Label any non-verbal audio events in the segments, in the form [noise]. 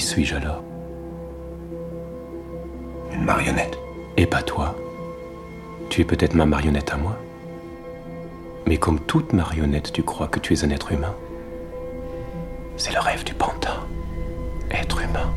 Qui suis-je alors Une marionnette. Et pas toi. Tu es peut-être ma marionnette à moi. Mais comme toute marionnette, tu crois que tu es un être humain. C'est le rêve du pantin. Être humain.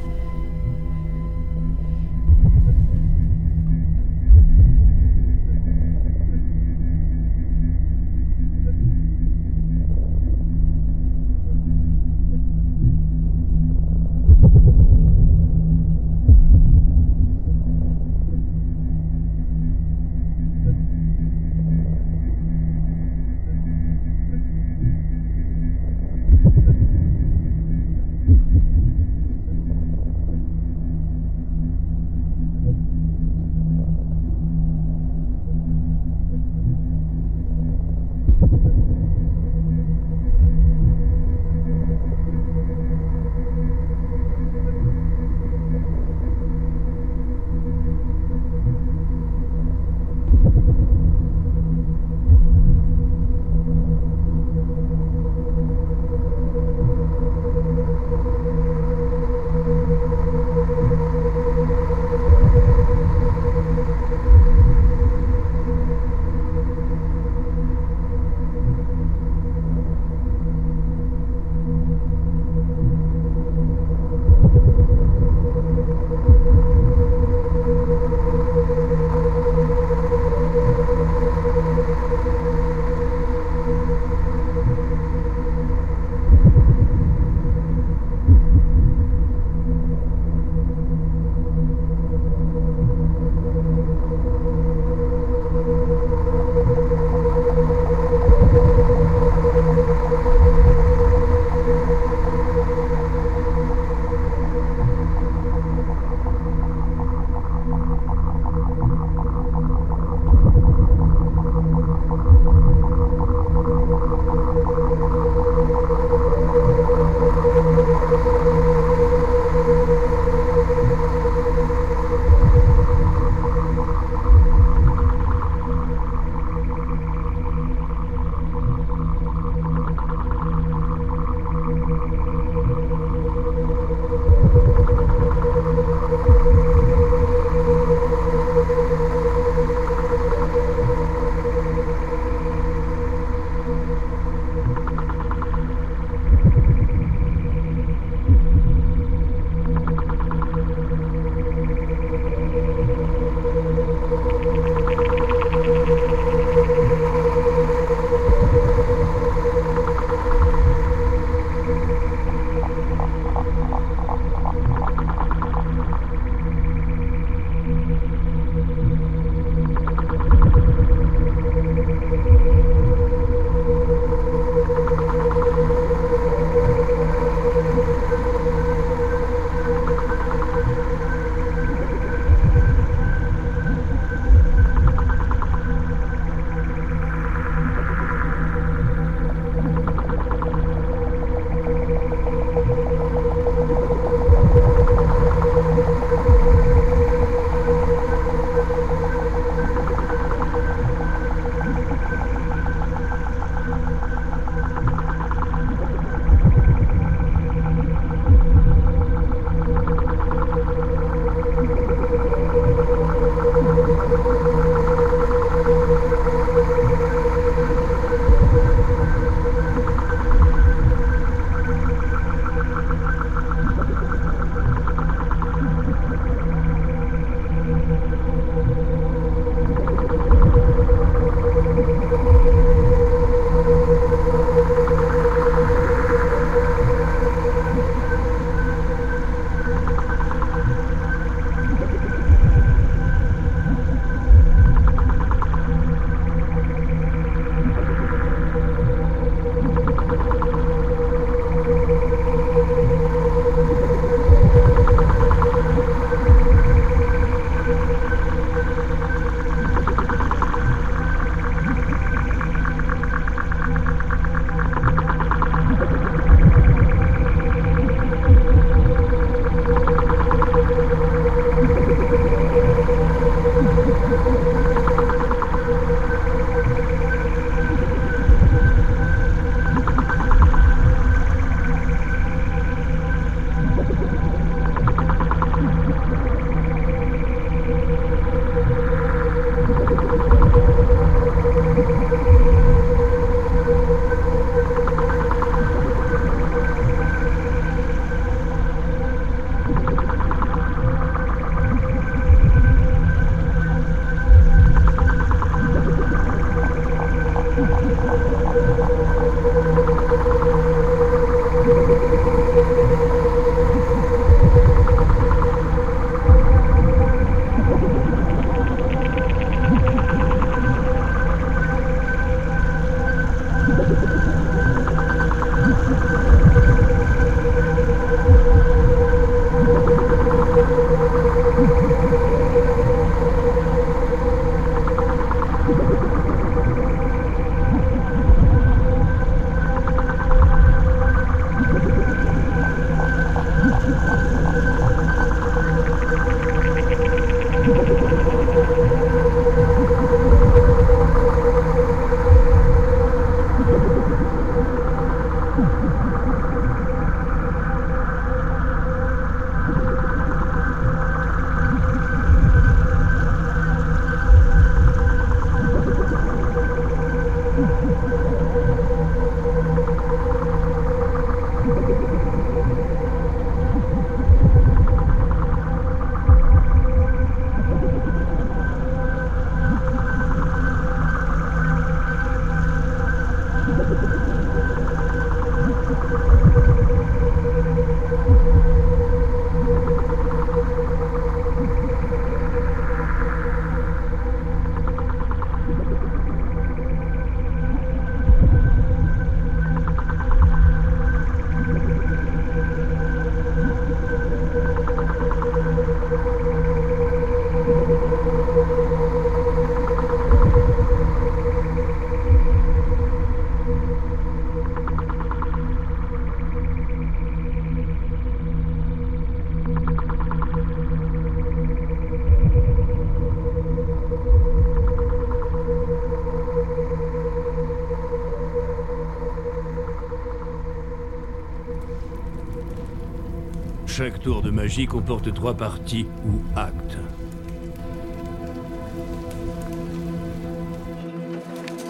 Chaque tour de magie comporte trois parties ou actes.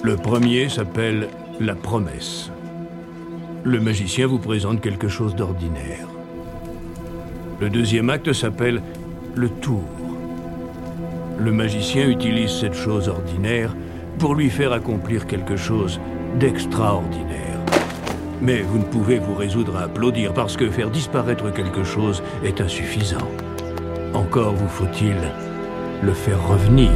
Le premier s'appelle la promesse. Le magicien vous présente quelque chose d'ordinaire. Le deuxième acte s'appelle le tour. Le magicien utilise cette chose ordinaire pour lui faire accomplir quelque chose d'extraordinaire. Mais vous ne pouvez vous résoudre à applaudir parce que faire disparaître quelque chose est insuffisant. Encore vous faut-il le faire revenir.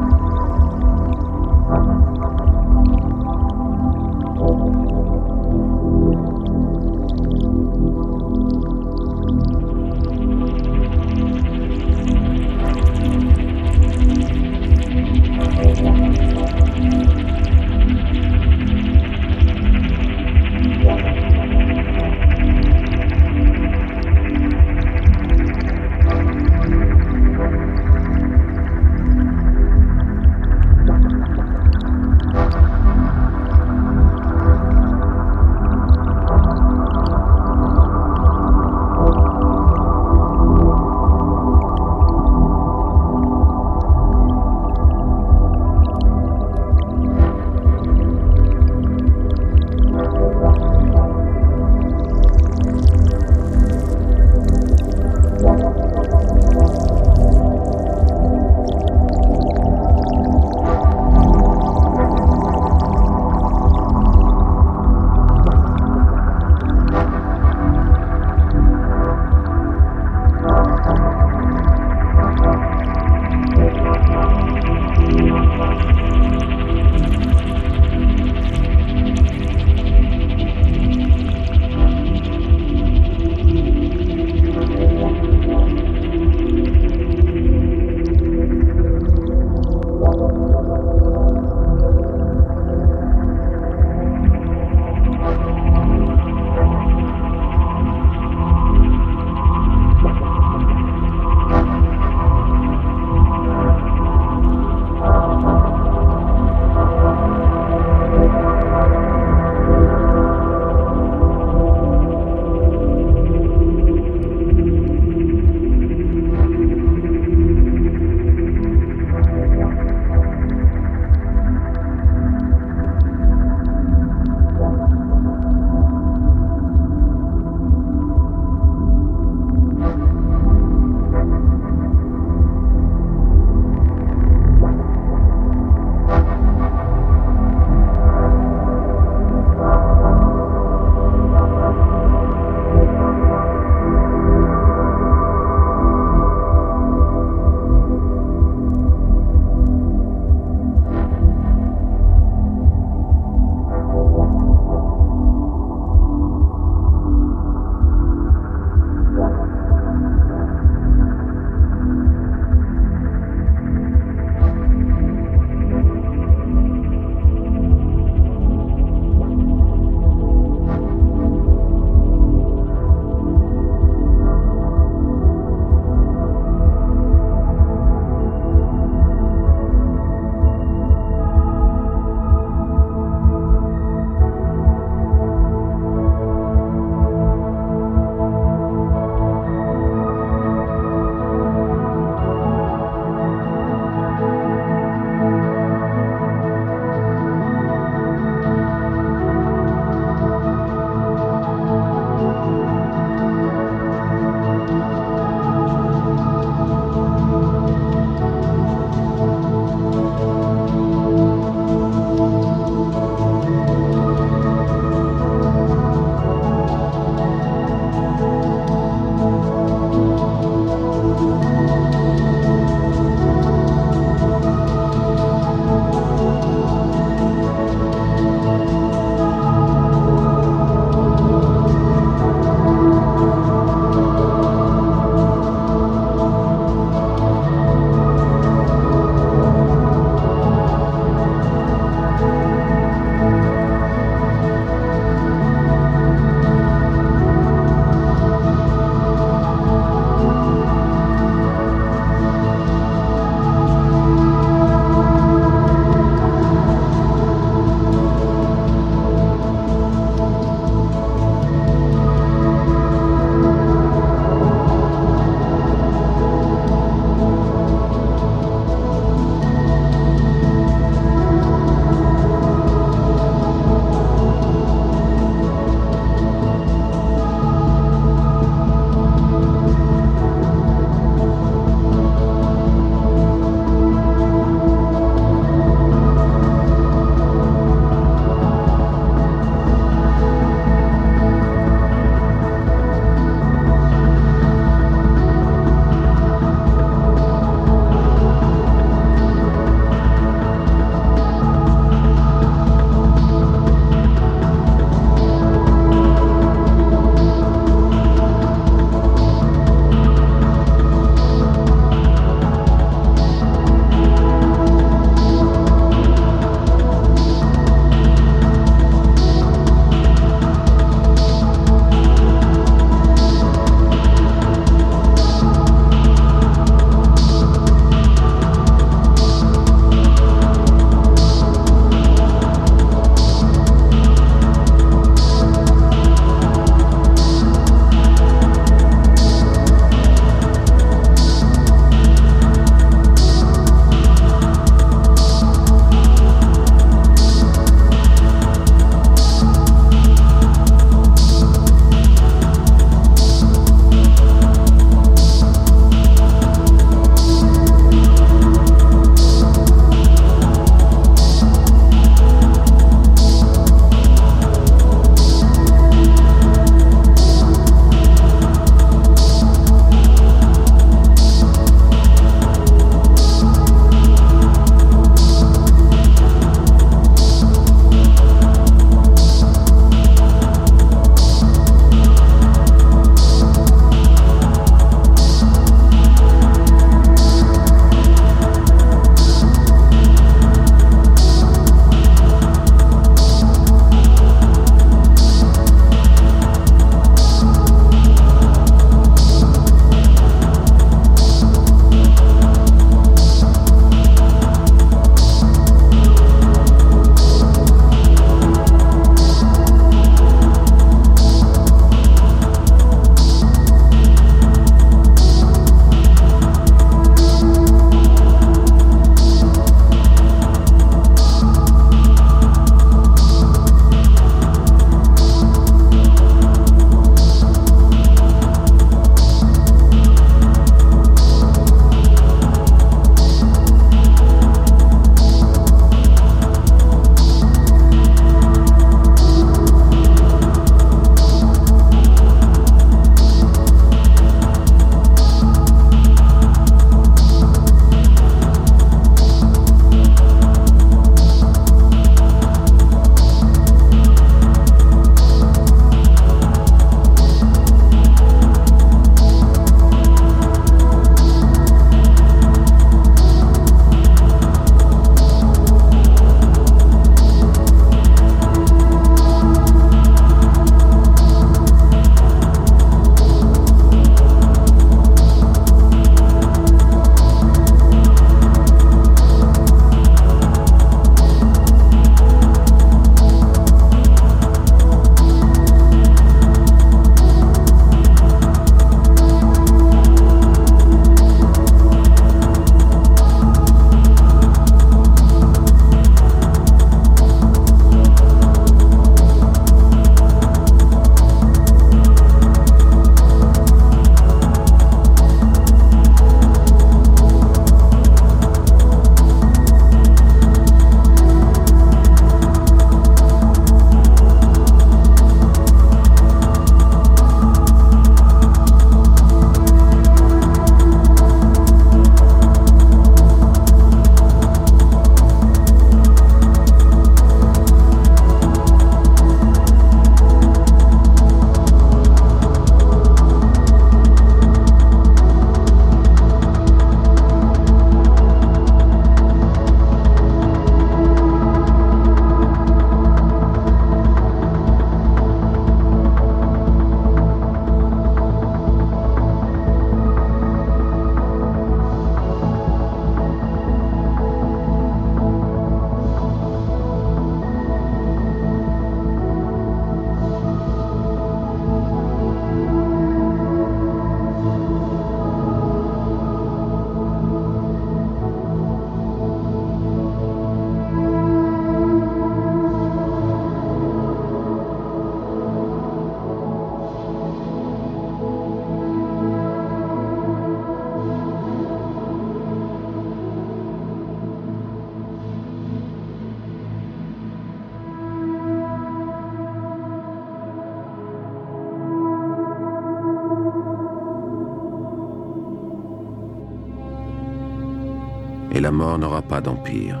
N'aura pas d'empire.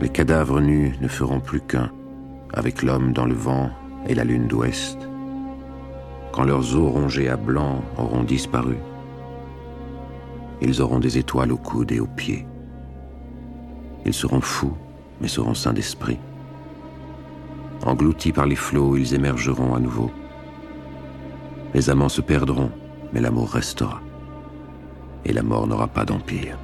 Les cadavres nus ne feront plus qu'un, avec l'homme dans le vent et la lune d'ouest. Quand leurs os rongés à blanc auront disparu, ils auront des étoiles au coude et aux pieds. Ils seront fous, mais seront sains d'esprit. Engloutis par les flots, ils émergeront à nouveau. Les amants se perdront, mais l'amour restera. Et la mort n'aura pas d'empire.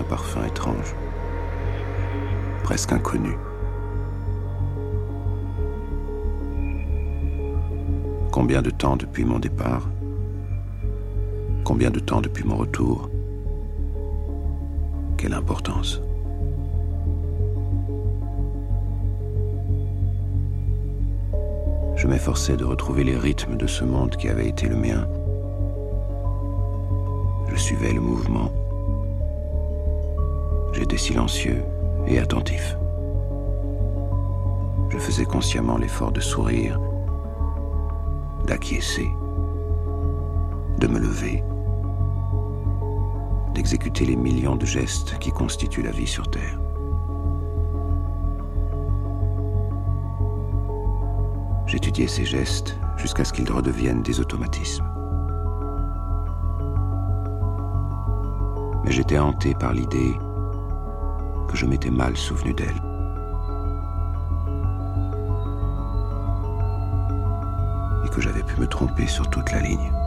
Un parfum étrange, presque inconnu. Combien de temps depuis mon départ? Combien de temps depuis mon retour? Quelle importance Je m'efforçais de retrouver les rythmes de ce monde qui avait été le mien. Je suivais le mouvement. J'étais silencieux et attentif. Je faisais consciemment l'effort de sourire, d'acquiescer, de me lever, d'exécuter les millions de gestes qui constituent la vie sur Terre. J'étudiais ces gestes jusqu'à ce qu'ils redeviennent des automatismes. Mais j'étais hanté par l'idée que je m'étais mal souvenu d'elle. Et que j'avais pu me tromper sur toute la ligne.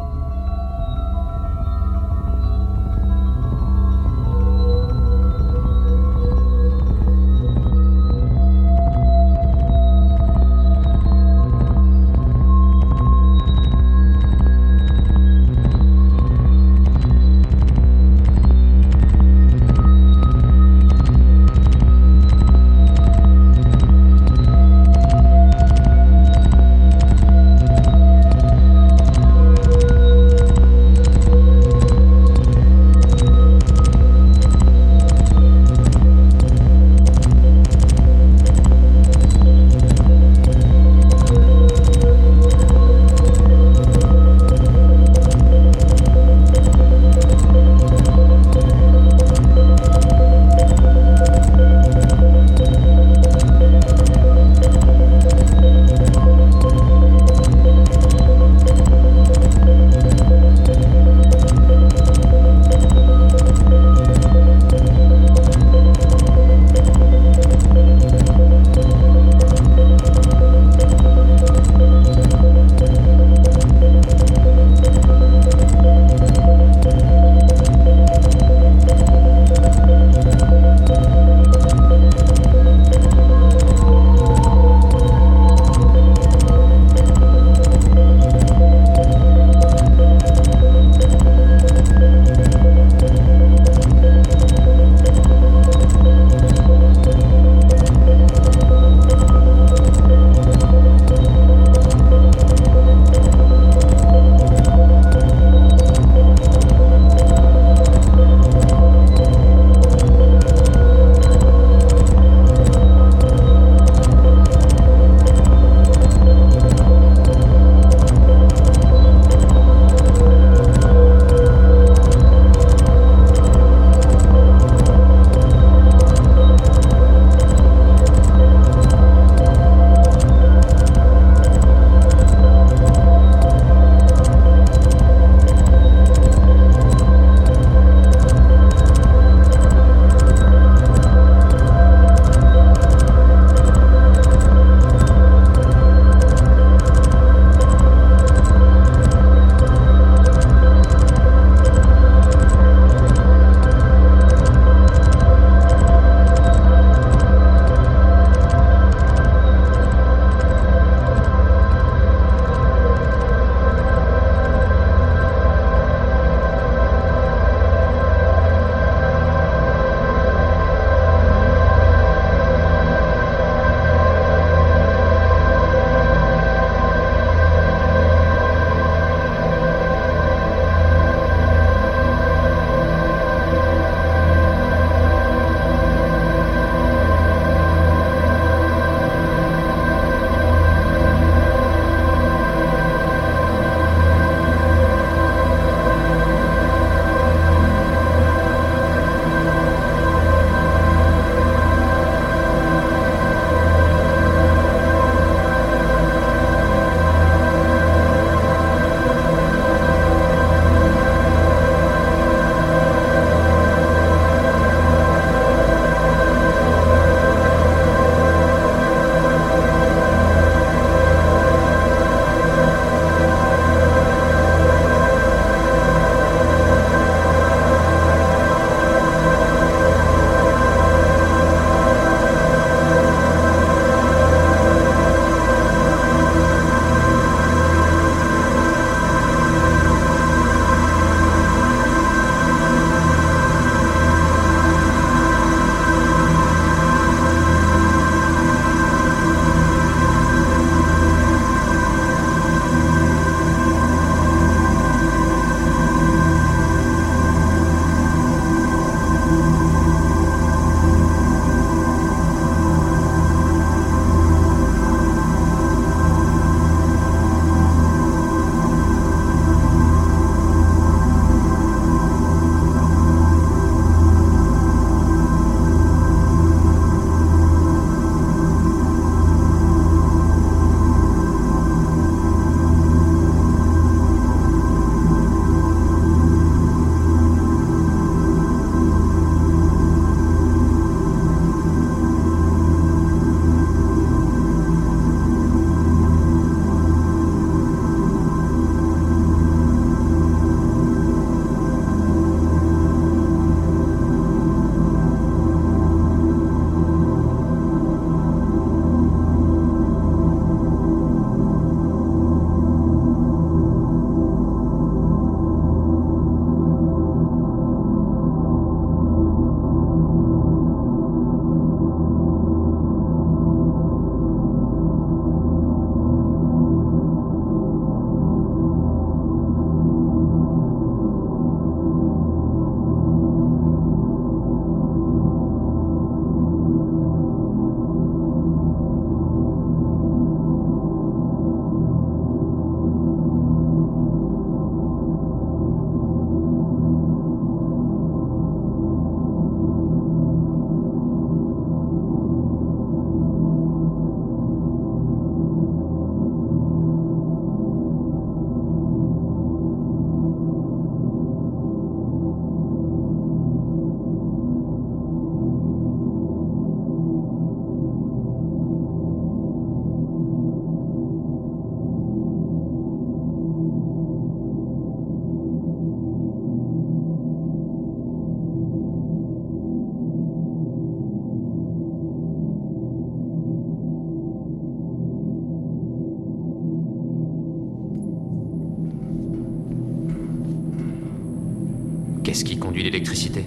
L'électricité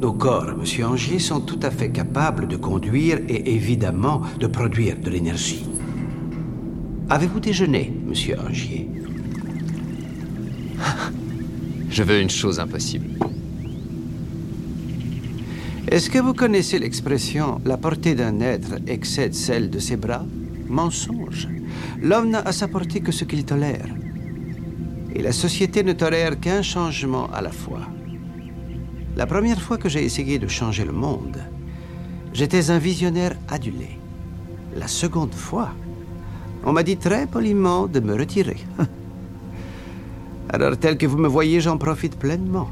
Nos corps, monsieur Angier, sont tout à fait capables de conduire et évidemment de produire de l'énergie. Avez-vous déjeuné, monsieur Angier? [laughs] Je veux une chose impossible. Est-ce que vous connaissez l'expression La portée d'un être excède celle de ses bras Mensonge. L'homme n'a à sa portée que ce qu'il tolère. Et la société ne tolère qu'un changement à la fois. La première fois que j'ai essayé de changer le monde, j'étais un visionnaire adulé. La seconde fois, on m'a dit très poliment de me retirer. [laughs] Alors, tel que vous me voyez, j'en profite pleinement.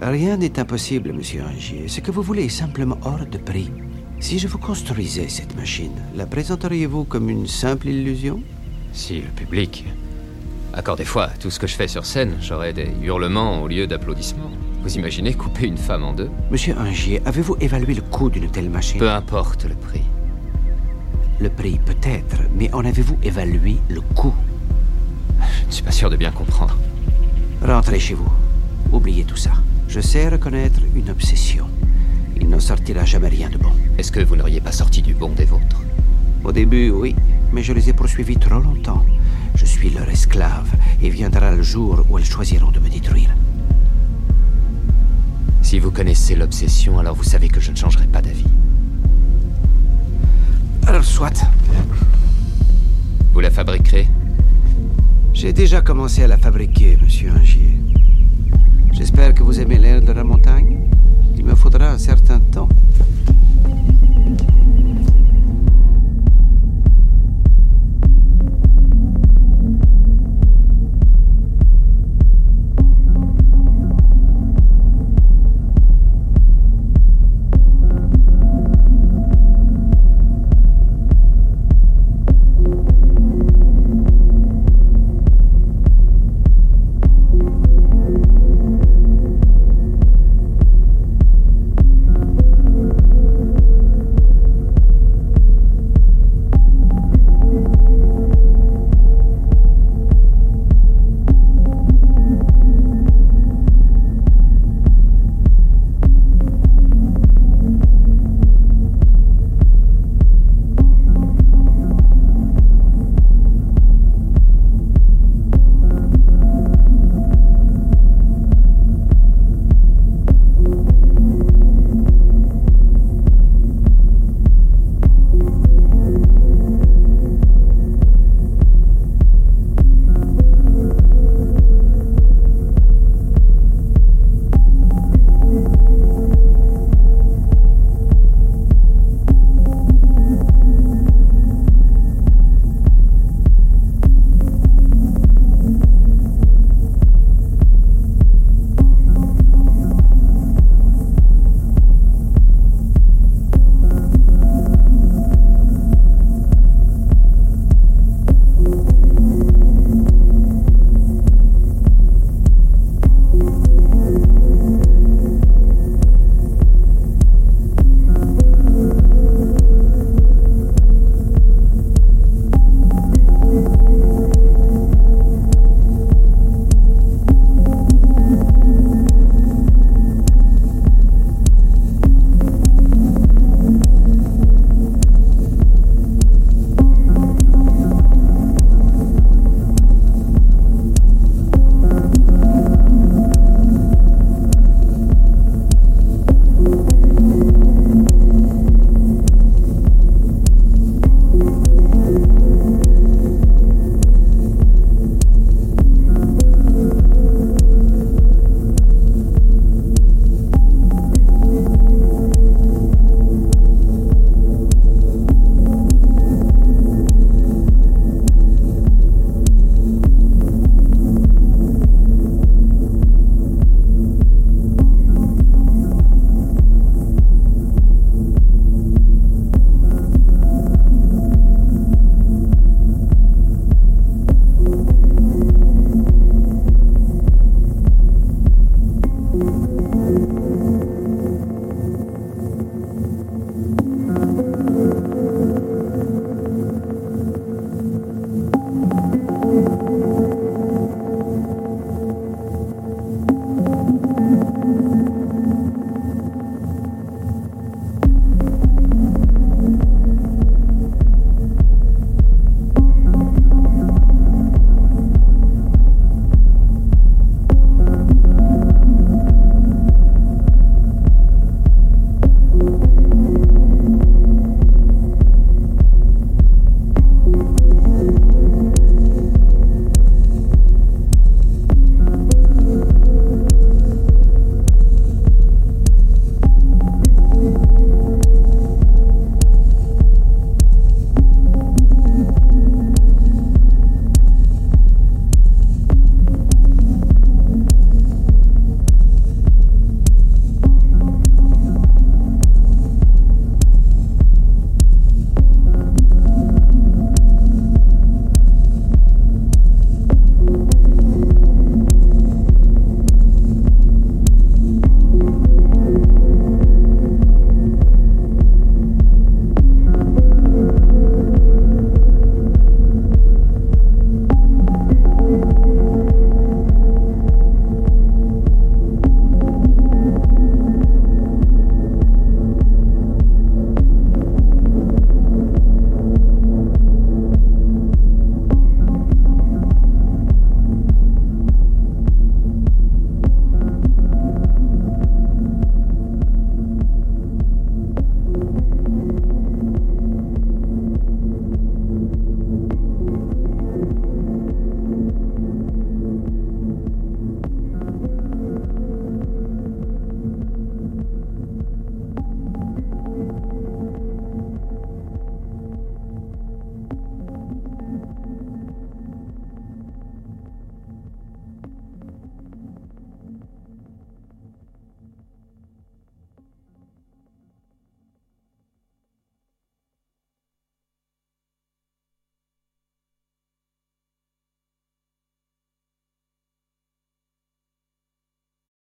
Rien n'est impossible, monsieur Angier. Ce que vous voulez est simplement hors de prix. Si je vous construisais cette machine, la présenteriez-vous comme une simple illusion? Si le public. Encore des fois, tout ce que je fais sur scène, j'aurais des hurlements au lieu d'applaudissements. Vous imaginez couper une femme en deux Monsieur Angier, avez-vous évalué le coût d'une telle machine? Peu importe le prix. Le prix, peut-être, mais en avez-vous évalué le coût? Je ne suis pas sûr de bien comprendre. Rentrez chez vous. Oubliez tout ça. Je sais reconnaître une obsession. Il n'en sortira jamais rien de bon. Est-ce que vous n'auriez pas sorti du bon des vôtres? Au début, oui, mais je les ai poursuivis trop longtemps. Je suis leur esclave, et viendra le jour où elles choisiront de me détruire. Si vous connaissez l'obsession, alors vous savez que je ne changerai pas d'avis. Alors, soit. Vous la fabriquerez? J'ai déjà commencé à la fabriquer, monsieur Angier. J'espère que vous aimez l'air de la montagne. Il me faudra un certain temps.